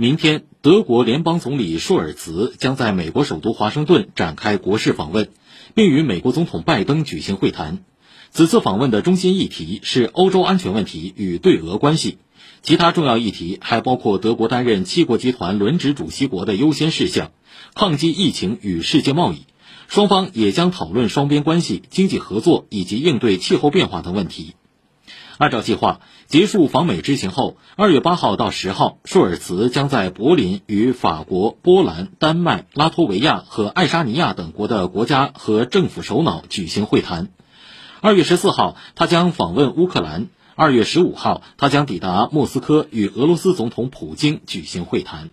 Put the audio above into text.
明天，德国联邦总理舒尔茨将在美国首都华盛顿展开国事访问，并与美国总统拜登举行会谈。此次访问的中心议题是欧洲安全问题与对俄关系，其他重要议题还包括德国担任七国集团轮值主席国的优先事项、抗击疫情与世界贸易。双方也将讨论双边关系、经济合作以及应对气候变化等问题。按照计划，结束访美之行后，二月八号到十号，舒尔茨将在柏林与法国、波兰、丹麦、拉脱维亚和爱沙尼亚等国的国家和政府首脑举行会谈。二月十四号，他将访问乌克兰；二月十五号，他将抵达莫斯科与俄罗斯总统普京举行会谈。